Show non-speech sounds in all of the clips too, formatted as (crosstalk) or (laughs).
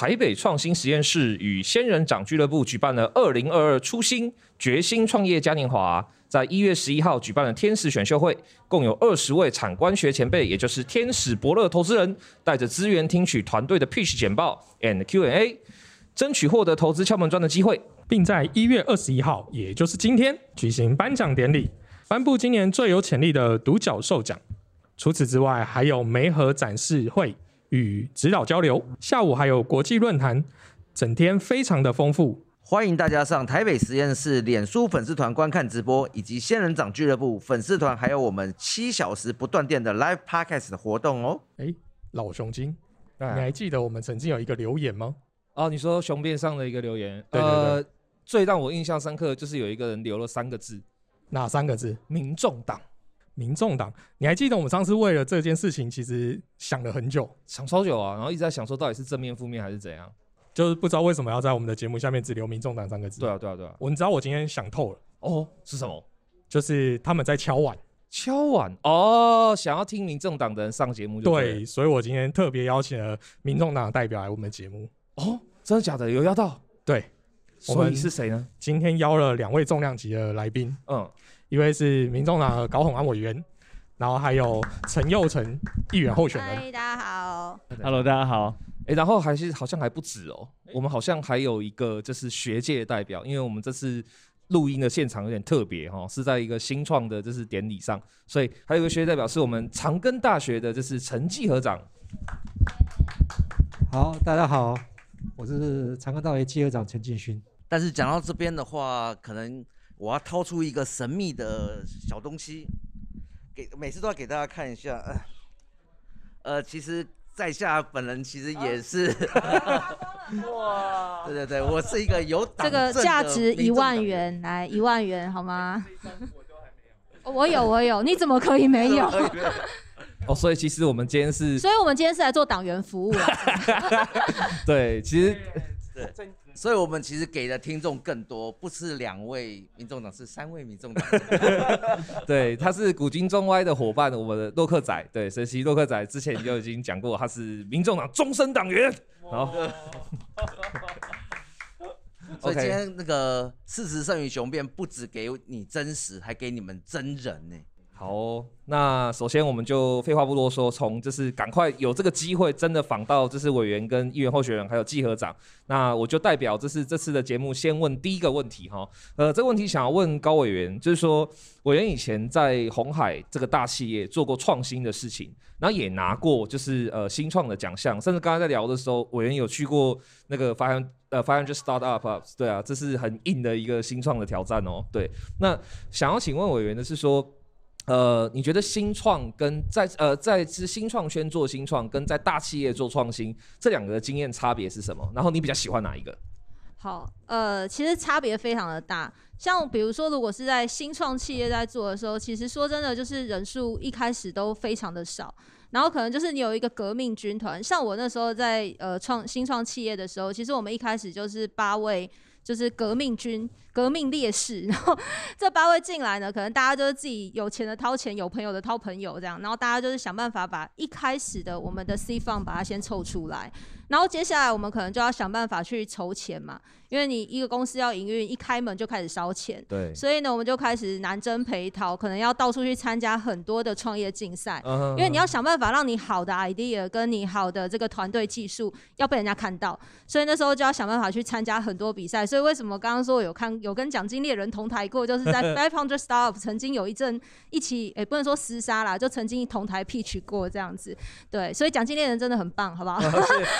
台北创新实验室与仙人掌俱乐部举办了二零二二初心决心创业嘉年华，在一月十一号举办了天使选秀会，共有二十位产官学前辈，也就是天使伯乐投资人，带着资源听取团队的 pitch 简报 and Q&A，争取获得投资敲门砖的机会，并在一月二十一号，也就是今天举行颁奖典礼，颁布今年最有潜力的独角兽奖。除此之外，还有媒合展示会与指导交流，下午还有国际论坛，整天非常的丰富。欢迎大家上台北实验室脸书粉丝团观看直播，以及仙人掌俱乐部粉丝团，还有我们七小时不断电的 Live Podcast 的活动哦。哎，老熊精，你还记得我们曾经有一个留言吗？哦，你说熊变上的一个留言，对对对，呃，最让我印象深刻的就是有一个人留了三个字，哪三个字？民众党。民众党，你还记得我们上次为了这件事情，其实想了很久，想超久啊，然后一直在想说到底是正面、负面还是怎样，就是不知道为什么要在我们的节目下面只留“民众党”三个字。对啊，对啊，对啊。我你知道我今天想透了哦，是什么？就是他们在敲碗，敲碗哦，想要听民众党的人上节目。对，所以我今天特别邀请了民众党的代表来我们的节目。哦，真的假的？有邀到？对，我们是谁呢？今天邀了两位重量级的来宾，嗯，一位是民众党的高虹安委员。然后还有陈佑成议员候选人。嗨，大家好。Hello，大家好。哎，然后还是好像还不止哦，我们好像还有一个就是学界代表，因为我们这次录音的现场有点特别哈、哦，是在一个新创的就是典礼上，所以还有一个学界代表是我们长庚大学的，就是陈继和长。好，大家好，我是长庚大学继和长陈进勋。但是讲到这边的话，可能我要掏出一个神秘的小东西。给每次都要给大家看一下，呃，呃，其实在下本人其实也是，(laughs) 哇，(laughs) 对对对，我是一个有这个价值一万元，来一万元好吗？(laughs) 我有我有，你怎么可以没有？哦，所以其实我们今天是，所以我们今天是来做党员服务的。对，其实对。所以，我们其实给的听众更多，不是两位民众党，是三位民众党。(laughs) 对，他是古今中外的伙伴，我们的洛克仔。对，所以其实洛克仔之前就已经讲过，他是民众党终身党员。好。(laughs) 所以今天那个事实胜于雄辩，不止给你真实，还给你们真人呢。好哦，那首先我们就废话不多说，从就是赶快有这个机会，真的访到就是委员跟议员候选人，还有季和长。那我就代表这是这次的节目，先问第一个问题哈。呃，这个问题想要问高委员，就是说委员以前在红海这个大企业做过创新的事情，然后也拿过就是呃新创的奖项，甚至刚才在聊的时候，委员有去过那个 five 呃 five hundred startup，对啊，这是很硬的一个新创的挑战哦。对，那想要请问委员的是说。呃，你觉得新创跟在呃在是新创圈做新创，跟在大企业做创新这两个的经验差别是什么？然后你比较喜欢哪一个？好，呃，其实差别非常的大。像比如说，如果是在新创企业在做的时候，其实说真的，就是人数一开始都非常的少，然后可能就是你有一个革命军团。像我那时候在呃创新创企业的时候，其实我们一开始就是八位。就是革命军、革命烈士，(laughs) 然后这八位进来呢，可能大家就是自己有钱的掏钱，有朋友的掏朋友，这样，然后大家就是想办法把一开始的我们的 C fun 把它先凑出来，然后接下来我们可能就要想办法去筹钱嘛。因为你一个公司要营运，一开门就开始烧钱，对，所以呢，我们就开始南征北讨，可能要到处去参加很多的创业竞赛，因为你要想办法让你好的 idea 跟你好的这个团队技术要被人家看到，所以那时候就要想办法去参加很多比赛。所以为什么刚刚说我有看有跟奖金猎人同台过，就是在 (laughs) Five Hundred Startup 曾经有一阵一起，哎、欸、不能说厮杀啦，就曾经同台 pitch 过这样子。对，所以奖金猎人真的很棒，好不好？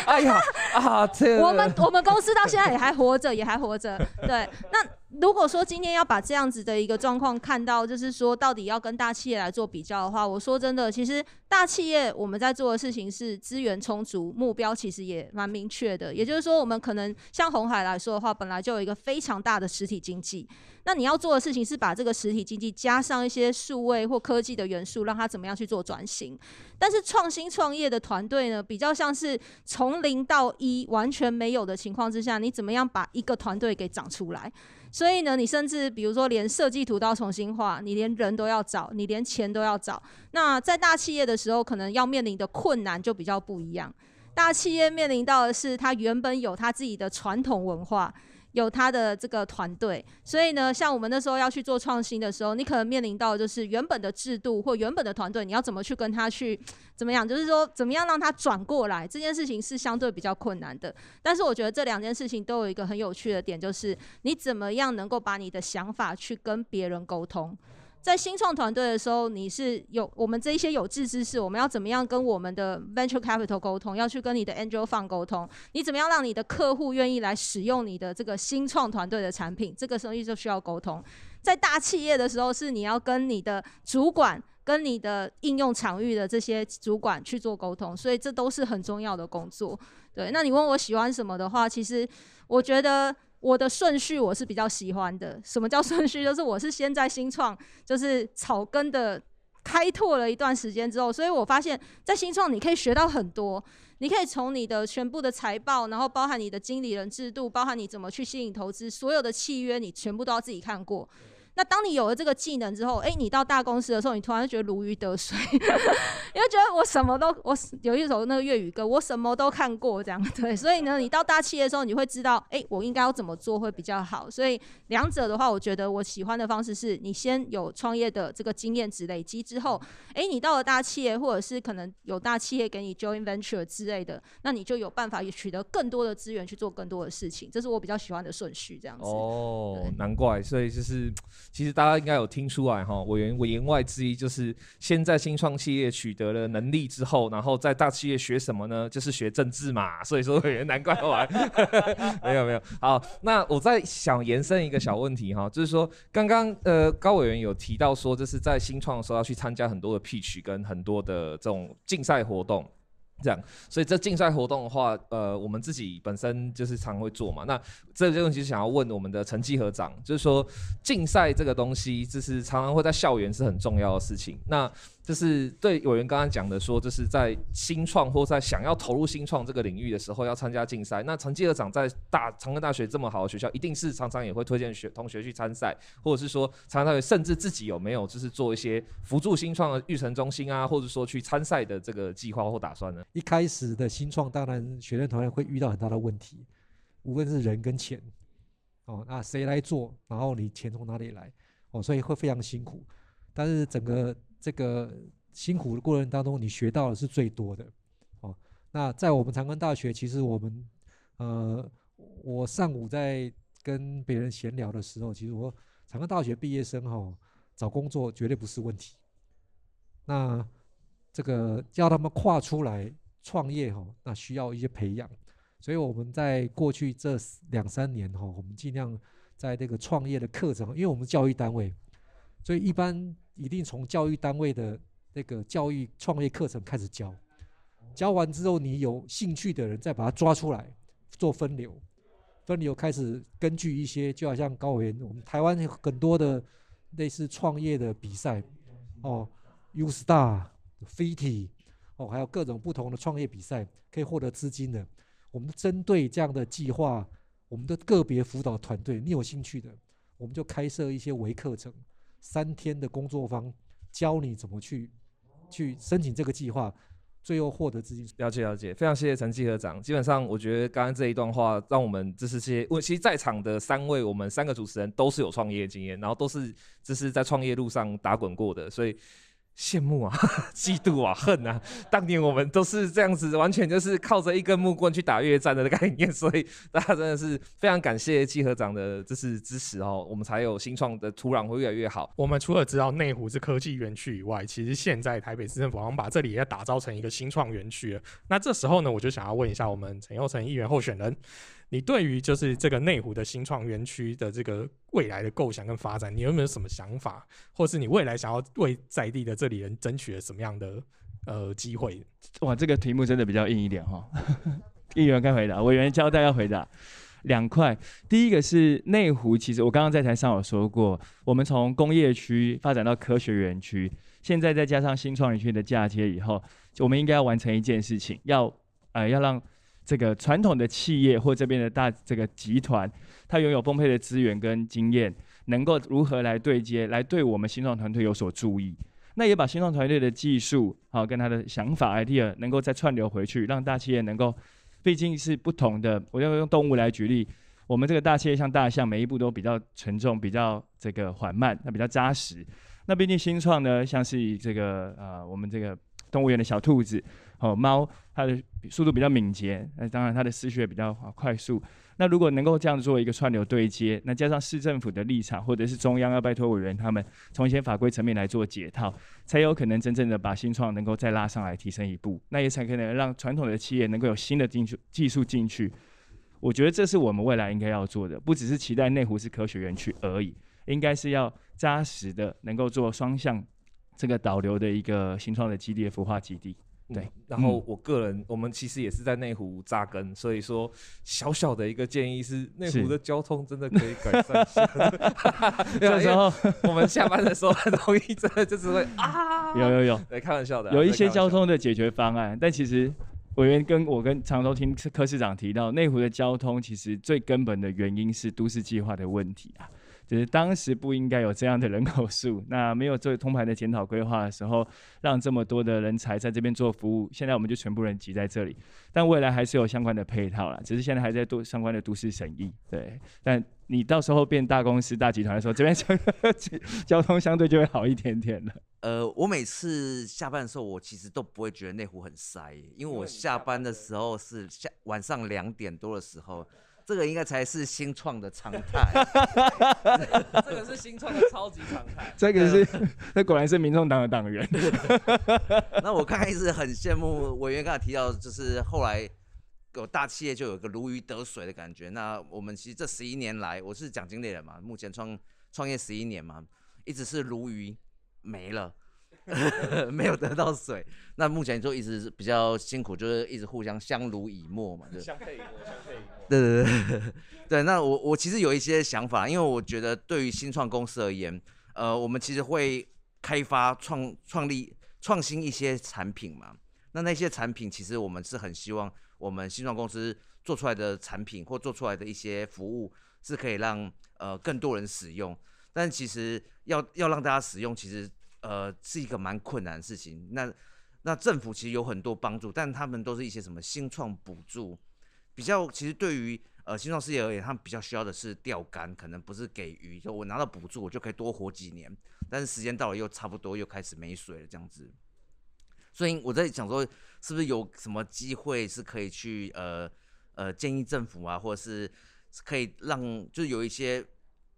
哎 (laughs) 啊，我们我们公司到现在也还活着，也还活着。对，那如果说今天要把这样子的一个状况看到，就是说到底要跟大企业来做比较的话，我说真的，其实大企业我们在做的事情是资源充足，目标其实也蛮明确的。也就是说，我们可能像红海来说的话，本来就有一个非常大的实体经济，那你要做的事情是把这个实体经济加上一些数位或科技的元素，让它怎么样去做转型。但是创新创业的团队呢，比较像是从零到一完全没有的情况之下，你怎么样把一个团队给长出来？所以呢，你甚至比如说连设计图都要重新画，你连人都要找，你连钱都要找。那在大企业的时候，可能要面临的困难就比较不一样。大企业面临到的是，它原本有它自己的传统文化。有他的这个团队，所以呢，像我们那时候要去做创新的时候，你可能面临到就是原本的制度或原本的团队，你要怎么去跟他去怎么样？就是说，怎么样让他转过来，这件事情是相对比较困难的。但是我觉得这两件事情都有一个很有趣的点，就是你怎么样能够把你的想法去跟别人沟通。在新创团队的时候，你是有我们这一些有志之士，我们要怎么样跟我们的 venture capital 沟通？要去跟你的 angel fund 沟通？你怎么样让你的客户愿意来使用你的这个新创团队的产品？这个时候就需要沟通。在大企业的时候，是你要跟你的主管、跟你的应用场域的这些主管去做沟通，所以这都是很重要的工作。对，那你问我喜欢什么的话，其实我觉得。我的顺序我是比较喜欢的。什么叫顺序？就是我是先在新创，就是草根的开拓了一段时间之后，所以我发现，在新创你可以学到很多。你可以从你的全部的财报，然后包含你的经理人制度，包含你怎么去吸引投资，所有的契约你全部都要自己看过。那当你有了这个技能之后，哎、欸，你到大公司的时候，你突然觉得如鱼得水，(laughs) 因为觉得我什么都，我有一首那个粤语歌，我什么都看过这样，(laughs) 对，所以呢，你到大企业的时候，你会知道，哎、欸，我应该要怎么做会比较好。所以两者的话，我觉得我喜欢的方式是你先有创业的这个经验值累积之后，哎、欸，你到了大企业，或者是可能有大企业给你 joint venture 之类的，那你就有办法也取得更多的资源去做更多的事情，这是我比较喜欢的顺序，这样子。哦，难怪，所以就是。其实大家应该有听出来哈，委员言外之意就是，先在新创企业取得了能力之后，然后在大企业学什么呢？就是学政治嘛。所以说委员难怪我 (laughs) 没有没有。好，那我再想延伸一个小问题哈，就是说刚刚呃高委员有提到说，就是在新创的时候要去参加很多的 pitch 跟很多的这种竞赛活动。这样，所以这竞赛活动的话，呃，我们自己本身就是常会做嘛。那这个问题想要问我们的陈稽核长，就是说竞赛这个东西，就是常常会在校园是很重要的事情。那就是对委员刚刚讲的说，就是在新创或在想要投入新创这个领域的时候，要参加竞赛。那陈稽核长在大长庚大学这么好的学校，一定是常常也会推荐学同学去参赛，或者是说长庚大学甚至自己有没有就是做一些辅助新创的育成中心啊，或者说去参赛的这个计划或打算呢？一开始的新创，当然学生团队会遇到很大的问题，无论是人跟钱，哦，那谁来做？然后你钱从哪里来？哦，所以会非常辛苦。但是整个这个辛苦的过程当中，你学到的是最多的。哦，那在我们长庚大学，其实我们，呃，我上午在跟别人闲聊的时候，其实我长庚大学毕业生哈、哦，找工作绝对不是问题。那这个叫他们跨出来创业哈、哦，那需要一些培养。所以我们在过去这两三年哈、哦，我们尽量在这个创业的课程，因为我们教育单位。所以一般一定从教育单位的那个教育创业课程开始教，教完之后，你有兴趣的人再把它抓出来做分流，分流开始根据一些，就好像高委员，我们台湾有很多的类似创业的比赛，哦，U Star、FITI，哦，还有各种不同的创业比赛可以获得资金的。我们针对这样的计划，我们的个别辅导团队，你有兴趣的，我们就开设一些微课程。三天的工作坊，教你怎么去去申请这个计划，最后获得资金。了解了解，非常谢谢陈继和长。基本上，我觉得刚刚这一段话，让我们这是些，我其实在场的三位，我们三个主持人都是有创业经验，然后都是就是在创业路上打滚过的，所以。羡慕啊，(laughs) 嫉妒啊，恨啊！当年我们都是这样子，完全就是靠着一根木棍去打越战的概念，所以大家真的是非常感谢稽核长的这是支持哦，我们才有新创的土壤会越来越好。我们除了知道内湖是科技园区以外，其实现在台北市政府好像把这里也打造成一个新创园区了。那这时候呢，我就想要问一下我们陈右成议员候选人。你对于就是这个内湖的新创园区的这个未来的构想跟发展，你有没有什么想法，或是你未来想要为在地的这里人争取了什么样的呃机会？哇，这个题目真的比较硬一点哈。(laughs) 议员该回答，委员交代要回答两块。第一个是内湖，其实我刚刚在台上有说过，我们从工业区发展到科学园区，现在再加上新创园区的嫁接以后，我们应该要完成一件事情，要呃要让。这个传统的企业或这边的大这个集团，它拥有丰沛的资源跟经验，能够如何来对接，来对我们新创团队有所注意。那也把新创团队的技术好跟他的想法 idea 能够再串流回去，让大企业能够，毕竟是不同的。我要用动物来举例，我们这个大企业像大象，每一步都比较沉重，比较这个缓慢，那比较扎实。那毕竟新创呢，像是这个呃，我们这个动物园的小兔子，哦，猫，它的速度比较敏捷，那当然它的思绪也比较快速。那如果能够这样做一个串流对接，那加上市政府的立场，或者是中央要拜托委员他们从一些法规层面来做解套，才有可能真正的把新创能够再拉上来提升一步，那也才可能让传统的企业能够有新的进去技术进去。我觉得这是我们未来应该要做的，不只是期待内湖是科学园区而已，应该是要扎实的能够做双向这个导流的一个新创的基地的孵化基地。对，然后我个人，我们其实也是在内湖扎根，所以说小小的一个建议是，内湖的交通真的可以改善一下。(laughs) 这时候我们下班的时候很容易真的就是会啊，(laughs) 有有有，对，开玩笑的，有一些交通的解决方案，但其实委员跟我跟常州听柯市长提到，内湖的交通其实最根本的原因是都市计划的问题啊。就是当时不应该有这样的人口数，那没有做通盘的检讨规划的时候，让这么多的人才在这边做服务，现在我们就全部人挤在这里。但未来还是有相关的配套啦，只是现在还在做相关的都市审议。对，但你到时候变大公司、大集团的时候，这边 (laughs) 交通相对就会好一点点了。呃，我每次下班的时候，我其实都不会觉得内湖很塞，因为我下班的时候是下晚上两点多的时候。这个应该才是新创的常态，(laughs) 这个是新创的超级常态。(laughs) 这个是，(laughs) 那果然是民众党的党员。那我刚才一直很羡慕委员刚才提到，就是后来有大企业就有个如鱼得水的感觉。那我们其实这十一年来，我是奖金猎人嘛，目前创创业十一年嘛，一直是如鱼没了。(laughs) 没有得到水，那目前就一直是比较辛苦，就是一直互相相濡以沫嘛，对。相配以沫，相配以沫。对对对，对。(laughs) 那我我其实有一些想法，因为我觉得对于新创公司而言，呃，我们其实会开发创创立创新一些产品嘛。那那些产品其实我们是很希望我们新创公司做出来的产品或做出来的一些服务是可以让呃更多人使用，但其实要要让大家使用，其实。呃，是一个蛮困难的事情。那那政府其实有很多帮助，但他们都是一些什么新创补助，比较其实对于呃新创事业而言，他们比较需要的是钓竿，可能不是给鱼，就我拿到补助，我就可以多活几年。但是时间到了又差不多又开始没水了这样子。所以我在想说，是不是有什么机会是可以去呃呃建议政府啊，或者是可以让就是有一些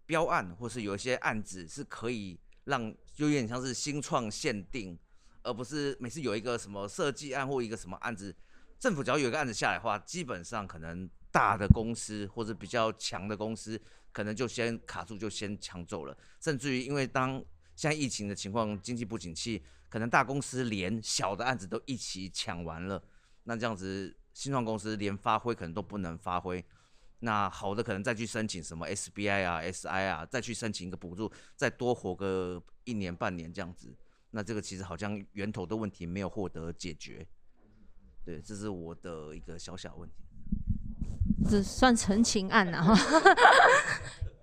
标案，或是有一些案子是可以。让就有点像是新创限定，而不是每次有一个什么设计案或一个什么案子，政府只要有一个案子下来的话，基本上可能大的公司或者比较强的公司，可能就先卡住，就先抢走了。甚至于因为当现在疫情的情况，经济不景气，可能大公司连小的案子都一起抢完了，那这样子新创公司连发挥可能都不能发挥。那好的，可能再去申请什么 SBI 啊、SI 啊，再去申请一个补助，再多活个一年半年这样子。那这个其实好像源头的问题没有获得解决。对，这是我的一个小小问题。这算陈情案呐哈。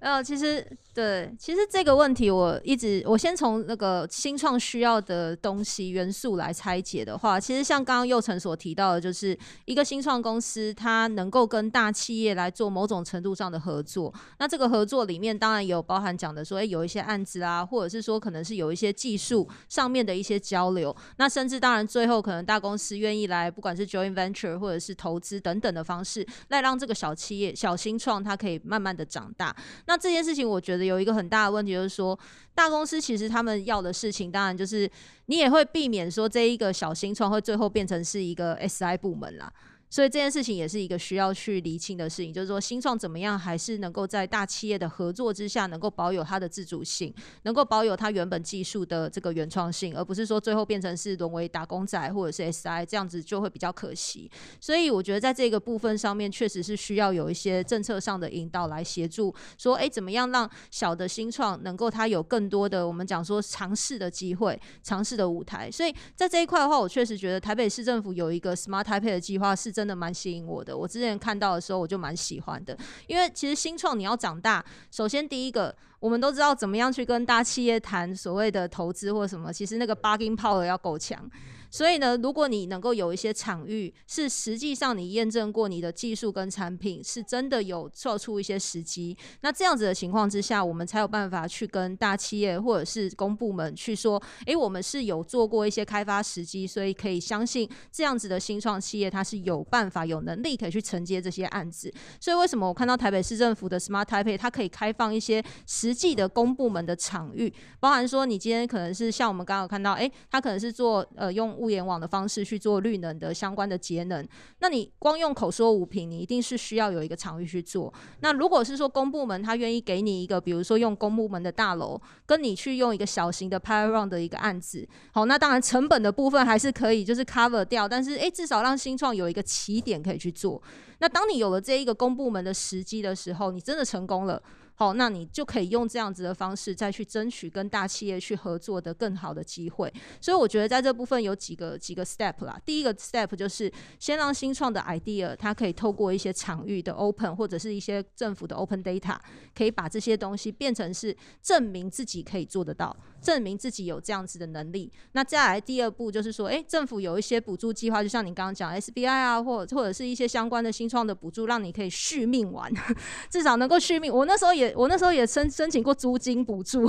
呃，其实对，其实这个问题我一直，我先从那个新创需要的东西元素来拆解的话，其实像刚刚佑成所提到的，就是一个新创公司，它能够跟大企业来做某种程度上的合作。那这个合作里面，当然有包含讲的说，诶，有一些案子啊，或者是说可能是有一些技术上面的一些交流。那甚至当然最后可能大公司愿意来，不管是 join venture 或者是投资等等的方式，来让这个小企业、小新创它可以慢慢的长大。那这件事情，我觉得有一个很大的问题，就是说，大公司其实他们要的事情，当然就是你也会避免说，这一个小新创会最后变成是一个 SI 部门啦。所以这件事情也是一个需要去厘清的事情，就是说新创怎么样还是能够在大企业的合作之下，能够保有它的自主性，能够保有它原本技术的这个原创性，而不是说最后变成是沦为打工仔或者是 SI 这样子就会比较可惜。所以我觉得在这个部分上面，确实是需要有一些政策上的引导来协助，说哎，怎么样让小的新创能够它有更多的我们讲说尝试的机会、尝试的舞台。所以在这一块的话，我确实觉得台北市政府有一个 Smart Taipei 的计划是。真的蛮吸引我的。我之前看到的时候，我就蛮喜欢的，因为其实新创你要长大，首先第一个。我们都知道怎么样去跟大企业谈所谓的投资或什么，其实那个 bargain power 要够强。所以呢，如果你能够有一些场域，是实际上你验证过你的技术跟产品是真的有做出一些时机，那这样子的情况之下，我们才有办法去跟大企业或者是公部门去说，诶，我们是有做过一些开发时机，所以可以相信这样子的新创企业它是有办法、有能力可以去承接这些案子。所以为什么我看到台北市政府的 Smart Taipei 它可以开放一些实际的公部门的场域，包含说你今天可能是像我们刚刚有看到，诶，它可能是做呃用。物联网的方式去做绿能的相关的节能，那你光用口说无凭，你一定是需要有一个场域去做。那如果是说公部门他愿意给你一个，比如说用公部门的大楼，跟你去用一个小型的 pilot run 的一个案子，好，那当然成本的部分还是可以就是 cover 掉，但是诶、至少让新创有一个起点可以去做。那当你有了这一个公部门的时机的时候，你真的成功了。好，那你就可以用这样子的方式再去争取跟大企业去合作的更好的机会。所以我觉得在这部分有几个几个 step 啦。第一个 step 就是先让新创的 idea，它可以透过一些场域的 open 或者是一些政府的 open data，可以把这些东西变成是证明自己可以做得到，证明自己有这样子的能力。那再来第二步就是说，诶，政府有一些补助计划，就像你刚刚讲 SBI 啊，或或者是一些相关的新创的补助，让你可以续命完，(laughs) 至少能够续命。我那时候也。我那时候也申申请过租金补助，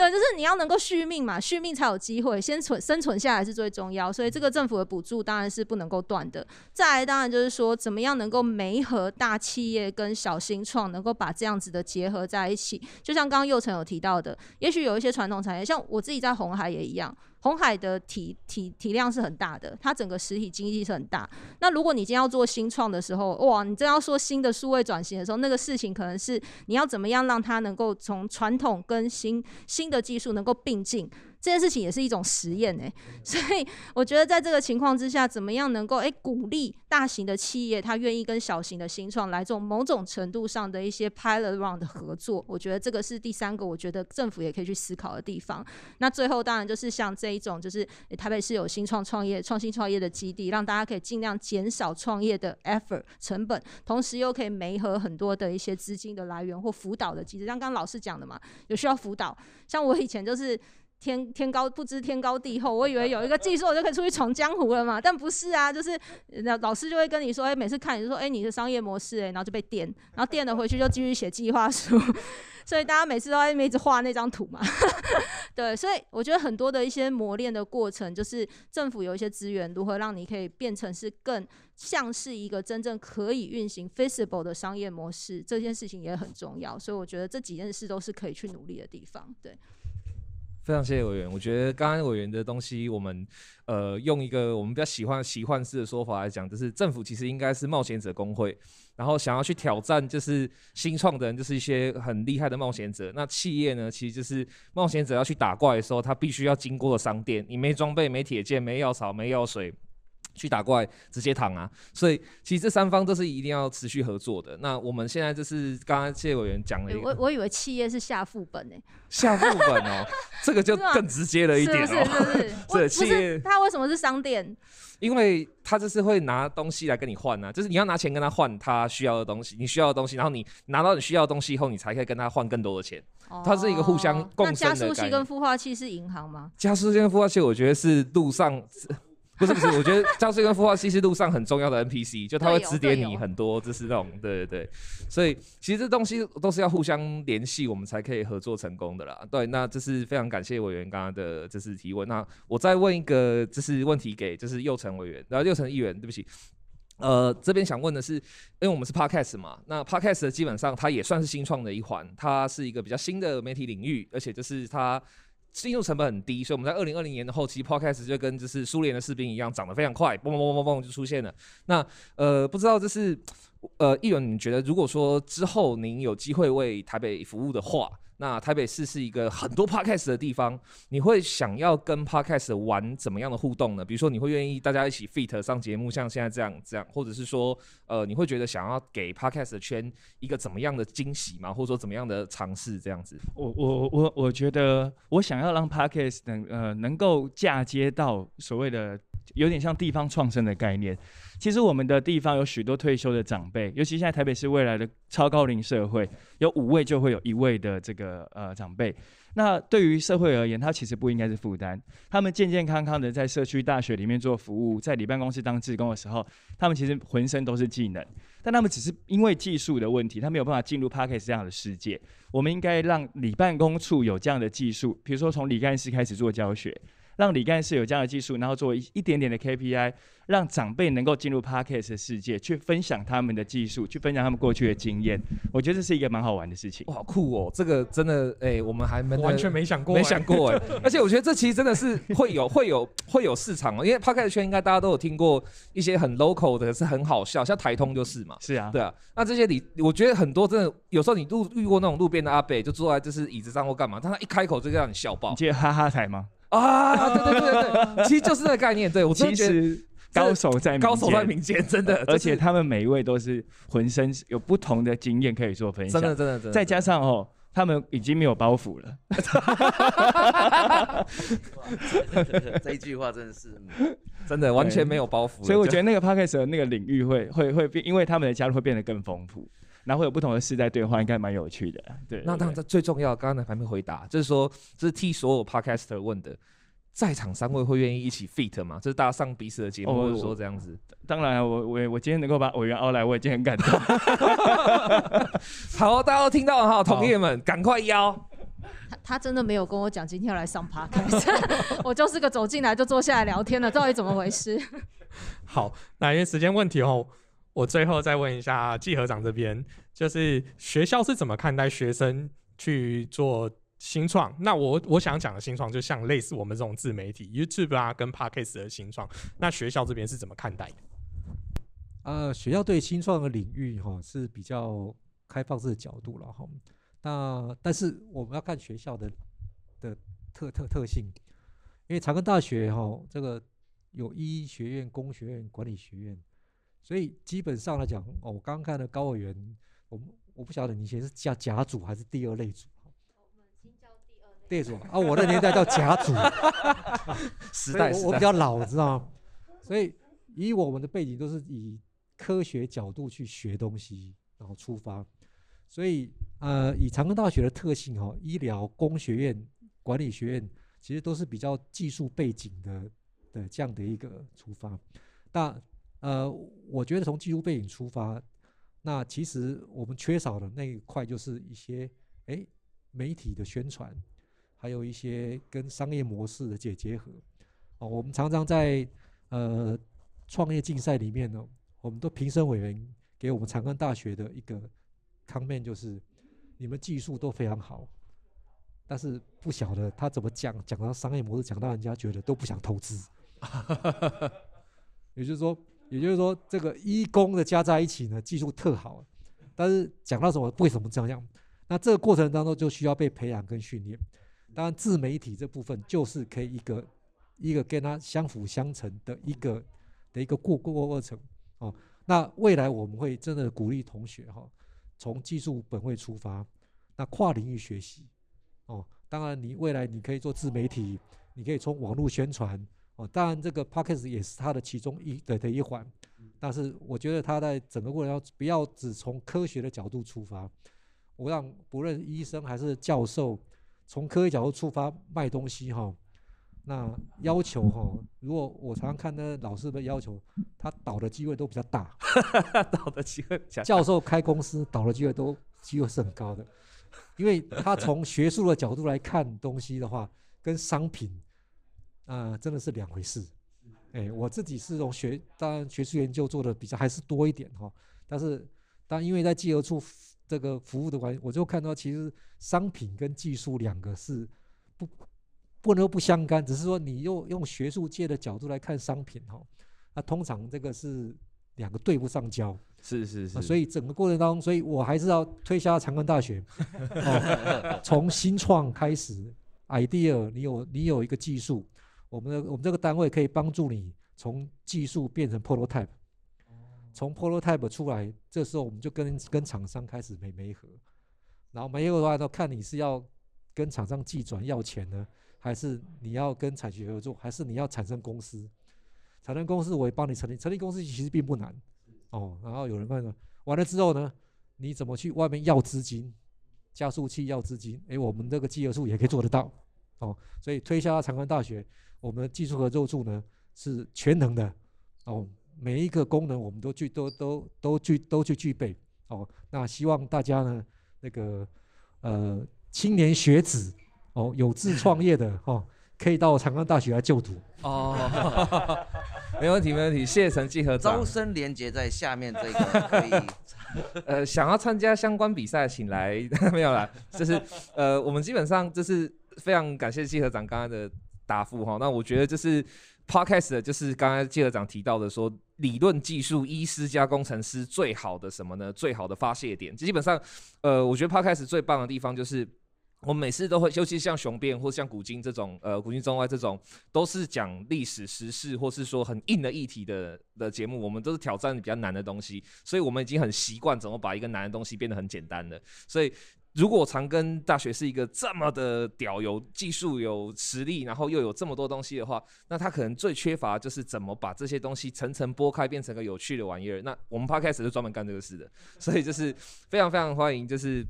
对，就是你要能够续命嘛，续命才有机会，先存生存下来是最重要，所以这个政府的补助当然是不能够断的。再来，当然就是说，怎么样能够媒合大企业跟小新创，能够把这样子的结合在一起。就像刚刚佑成有提到的，也许有一些传统产业，像我自己在红海也一样。红海的体体体量是很大的，它整个实体经济是很大。那如果你今天要做新创的时候，哇，你真要说新的数位转型的时候，那个事情可能是你要怎么样让它能够从传统跟新新的技术能够并进。这件事情也是一种实验诶，所以我觉得在这个情况之下，怎么样能够诶鼓励大型的企业，它愿意跟小型的新创来做某种程度上的一些 pilot round 的合作，我觉得这个是第三个，我觉得政府也可以去思考的地方。那最后当然就是像这一种，就是台北市有新创创业、创新创业的基地，让大家可以尽量减少创业的 effort 成本，同时又可以媒合很多的一些资金的来源或辅导的机制，像刚刚老师讲的嘛，有需要辅导，像我以前就是。天天高不知天高地厚，我以为有一个技术我就可以出去闯江湖了嘛，但不是啊，就是老老师就会跟你说，哎、每次看你就说，哎、你的商业模式、欸，哎，然后就被电，然后电了回去就继续写计划书，(laughs) 所以大家每次都在一直画那张图嘛，(laughs) 对，所以我觉得很多的一些磨练的过程，就是政府有一些资源，如何让你可以变成是更像是一个真正可以运行 feasible 的商业模式，这件事情也很重要，所以我觉得这几件事都是可以去努力的地方，对。非常谢谢委员，我觉得刚刚委员的东西，我们呃用一个我们比较喜欢奇幻式的说法来讲，就是政府其实应该是冒险者工会，然后想要去挑战就是新创的人，就是一些很厉害的冒险者。那企业呢，其实就是冒险者要去打怪的时候，他必须要经过的商店，你没装备、没铁剑、没药草、没药水。去打怪直接躺啊，所以其实这三方都是一定要持续合作的。那我们现在就是刚刚谢委员讲了一个，我我以为企业是下副本呢、欸，下副本哦，(laughs) 这个就更直接了一点哦。是是是是，(laughs) 企业他为什么是商店？因为他就是会拿东西来跟你换啊，就是你要拿钱跟他换他需要的东西，你需要的东西，然后你拿到你需要的东西以后，你才可以跟他换更多的钱。哦、它是一个互相共生的。那加速器跟孵化器是银行吗？加速器跟孵化器，我觉得是路上。不是不是，我觉得加速器跟孵化器是路上很重要的 NPC，就他会指点你很多，就是那种对对对，所以其实这东西都是要互相联系，我们才可以合作成功的啦。对，那这是非常感谢委员刚刚的这是提问。那我再问一个就是问题给就是祐诚委员，然后祐诚议员，对不起，呃，这边想问的是，因为我们是 Podcast 嘛，那 Podcast 基本上它也算是新创的一环，它是一个比较新的媒体领域，而且就是它。进入成本很低，所以我们在二零二零年的后期，Podcast 就跟就是苏联的士兵一样，长得非常快，嘣嘣嘣嘣嘣就出现了。那呃，不知道这是呃，议员，你觉得如果说之后您有机会为台北服务的话？那台北市是一个很多 podcast 的地方，你会想要跟 podcast 玩怎么样的互动呢？比如说，你会愿意大家一起 fit 上节目，像现在这样这样，或者是说，呃，你会觉得想要给 podcast 的圈一个怎么样的惊喜吗？或者说怎么样的尝试这样子？我我我我觉得，我想要让 podcast 能呃能够嫁接到所谓的。有点像地方创生的概念。其实我们的地方有许多退休的长辈，尤其现在台北是未来的超高龄社会，有五位就会有一位的这个呃长辈。那对于社会而言，他其实不应该是负担。他们健健康康的在社区大学里面做服务，在里办公室当志工的时候，他们其实浑身都是技能，但他们只是因为技术的问题，他没有办法进入 Podcast 这样的世界。我们应该让里办公处有这样的技术，比如说从李干事开始做教学。让李干事有这样的技术，然后做一一点点的 KPI，让长辈能够进入 Podcast 的世界，去分享他们的技术，去分享他们过去的经验。我觉得这是一个蛮好玩的事情。哇，酷哦！这个真的，哎、欸，我们还没完全没想过，没想过哎。而且我觉得这其实真的是会有、会有、会有市场哦。因为 Podcast 圈应该大家都有听过一些很 local 的，是很好笑，像台通就是嘛。是啊，对啊。那这些你，我觉得很多真的，有时候你路遇过那种路边的阿伯，就坐在就是椅子上或干嘛，但他一开口就让你笑爆。你记得哈哈台吗？啊，对对对对对，其实就是这个概念。对我真的觉得其实高手在高手在民间，真的，而且他们每一位都是浑身有不同的经验可以做分享，真的真的真的。再加上哦，他们已经没有包袱了。(laughs) 这一句话真的是真的完全没有包袱，所以我觉得那个 Podcast 的那个领域会会会变，因为他们的加入会变得更丰富。然后会有不同的世代对话，应该蛮有趣的。对，那当然，这最重要，刚刚还没回答，就是说，这是替所有 Podcaster 问的，在场三位会愿意一起 fit 吗？这是大家上彼此的节目，或者说这样子。当然，我我我今天能够把委员邀来，我已经很感动。(laughs) 好，大家都听到了哈，同业们赶快邀。他他真的没有跟我讲今天要来上 Podcast，我就是个走进来就坐下来聊天的，到底怎么回事？(laughs) 好，那因为时间问题哦。我最后再问一下季合长这边，就是学校是怎么看待学生去做新创？那我我想讲的新创，就像类似我们这种自媒体 YouTube 啊，跟 Podcast 的新创，那学校这边是怎么看待的？呃，学校对新创的领域哈是比较开放式的角度了哈。那但是我们要看学校的的特特特性，因为长庚大学哈这个有医学院、工学院、管理学院。所以基本上来讲，哦，我刚刚看的高委员，我我不晓得你以前是叫甲组还是第二类组。我们新叫第二类组啊，我的年代叫甲组。(laughs) 时代，我我比较老，知道吗？所以以我们的背景都是以科学角度去学东西，然后出发。所以呃，以长庚大学的特性哈，医疗、工学院、管理学院其实都是比较技术背景的的这样的一个出发。那呃，我觉得从技术背景出发，那其实我们缺少的那一块就是一些诶媒体的宣传，还有一些跟商业模式的结结合。哦，我们常常在呃创业竞赛里面呢，我们的评审委员给我们长庚大学的一个 comment 就是，你们技术都非常好，但是不晓得他怎么讲，讲到商业模式，讲到人家觉得都不想投资。(laughs) 也就是说。也就是说，这个一工的加在一起呢，技术特好，但是讲到什么，为什么这样？那这个过程当中就需要被培养跟训练。当然，自媒体这部分就是可以一个一个跟它相辅相成的一个的一个过过过程哦。那未来我们会真的鼓励同学哈，从技术本位出发，那跨领域学习哦。当然，你未来你可以做自媒体，你可以从网络宣传。哦，当然这个 Podcast 也是它的其中一的的一环，但是我觉得它在整个过程中不要只从科学的角度出发，我让不论医生还是教授，从科学角度出发卖东西哈，那要求哈，如果我常常看那老师的要求，他倒的机会都比较大，(laughs) 倒的机会比较大，教授开公司倒的机会都机会是很高的，因为他从学术的角度来看东西的话，跟商品。啊、呃，真的是两回事。哎、欸，我自己是从学，当然学术研究做的比较还是多一点哈。但是，但因为在技合处这个服务的关系，我就看到其实商品跟技术两个是不不能不相干，只是说你又用学术界的角度来看商品哈，那通常这个是两个对不上焦。是是是、啊。所以整个过程当中，所以我还是要推销长庚大学，(laughs) 从、哦、新创开始，idea，你有你有一个技术。我们的我们这个单位可以帮助你从技术变成 prototype，从 prototype 出来，这时候我们就跟跟厂商开始没没合，然后没合的话，都看你是要跟厂商寄转要钱呢，还是你要跟产学合作，还是你要产生公司？产生公司我也帮你成立，成立公司其实并不难哦。然后有人问了，完了之后呢，你怎么去外面要资金？加速器要资金，诶，我们这个稽核处也可以做得到哦。所以推销到长安大学，我们的技术合作处呢是全能的哦，每一个功能我们都具都都都具都去具备哦。那希望大家呢那个呃青年学子哦有志创业的哦。可以到长安大学来就读哦，(laughs) 没问题，没问题。谢谢陈稽核长。招生连接在下面这个可以，(laughs) 呃，想要参加相关比赛，请来 (laughs) 没有啦，就是呃，我们基本上就是非常感谢季和长刚刚的答复哈。那我觉得就是 Podcast 的就是刚刚稽核长提到的说，理论技术医师加工程师最好的什么呢？最好的发泄点，基本上呃，我觉得 Podcast 最棒的地方就是。我们每次都会，尤其像雄辩或像古今这种，呃，古今中外这种，都是讲历史时事或是说很硬的议题的的节目。我们都是挑战比较难的东西，所以我们已经很习惯怎么把一个难的东西变得很简单了。所以，如果长庚大学是一个这么的屌，有技术、有实力，然后又有这么多东西的话，那他可能最缺乏就是怎么把这些东西层层剥开，变成个有趣的玩意儿。那我们 Podcast 是专门干这个事的，所以就是非常非常欢迎，就是。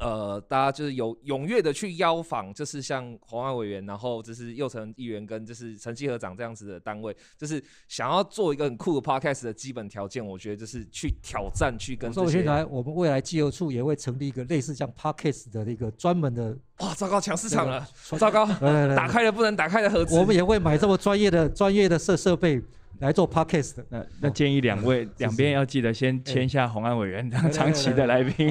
呃，大家就是有踊跃的去邀访，就是像黄安委员，然后就是右成议员跟就是陈稽核长这样子的单位，就是想要做一个很酷的 podcast 的基本条件，我觉得就是去挑战，去跟。所以现在我们未来稽核处也会成立一个类似像 podcast 的那个专门的。哇，糟糕，抢市场了，糟糕，打开了不能打开的盒子。我们也会买这么专业的专业的设设备。来做 podcast 的，那那建议两位两边要记得先签下红安委员当长期的来宾。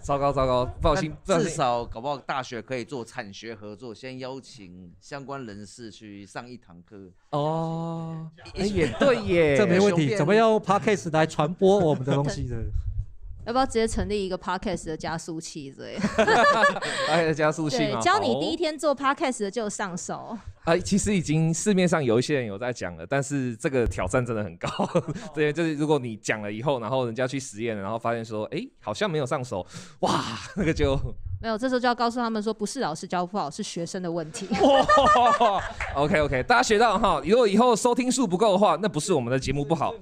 糟糕 (laughs) 糟糕，放心，至少搞不好大学可以做产学合作，先邀请相关人士去上一堂课。哦，也对耶，(laughs) 这没问题。怎么用 podcast 来传播我们的东西的？(laughs) 要不要直接成立一个 podcast 的加速器之类的？加速器，对，教你第一天做 podcast 的就上手。啊，其实已经市面上有一些人有在讲了，但是这个挑战真的很高。(laughs) 对，就是如果你讲了以后，然后人家去实验，然后发现说，哎，好像没有上手，哇，那个就 (laughs) 没有。这时候就要告诉他们说，不是老师教不好，是学生的问题。哇，OK OK，大家学到哈，如果以后收听数不够的话，那不是我们的节目不好。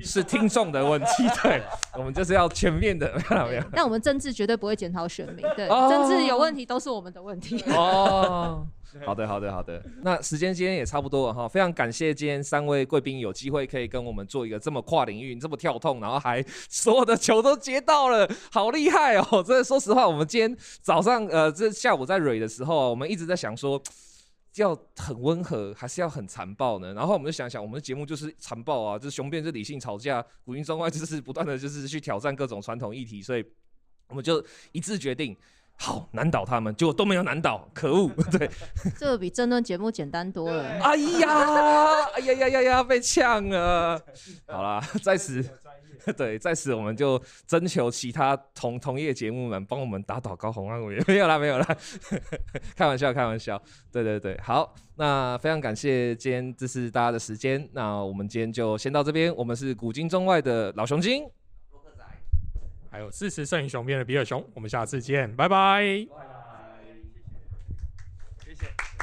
是听众的问题，对，我们就是要全面的，(laughs) 没有没有。但我们政治绝对不会检讨选民，对，哦、政治有问题都是我们的问题。哦，好的好的好的，那时间今天也差不多了哈，非常感谢今天三位贵宾有机会可以跟我们做一个这么跨领域、这么跳痛，然后还所有的球都接到了，好厉害哦！真的，说实话，我们今天早上呃，这下午在蕊的时候，我们一直在想说。要很温和，还是要很残暴呢？然后我们就想想，我们的节目就是残暴啊，就是雄辩，是理性吵架，古今中外就是不断的就是去挑战各种传统议题，所以我们就一致决定，好难倒他们，结果都没有难倒，可恶！(laughs) 对，这个比争论节目简单多了。哎呀，哎呀呀呀呀，被呛了！(laughs) 好啦，在此。(laughs) 对，在此我们就征求其他同同业节目们帮我们打倒高虹安委员，没有啦，没有啦，开玩笑，开玩笑。对对对，好，那非常感谢今天这是大家的时间，那我们今天就先到这边。我们是古今中外的老雄精，还有支持摄影熊变的比尔熊。我们下次见拜拜。拜拜。谢谢。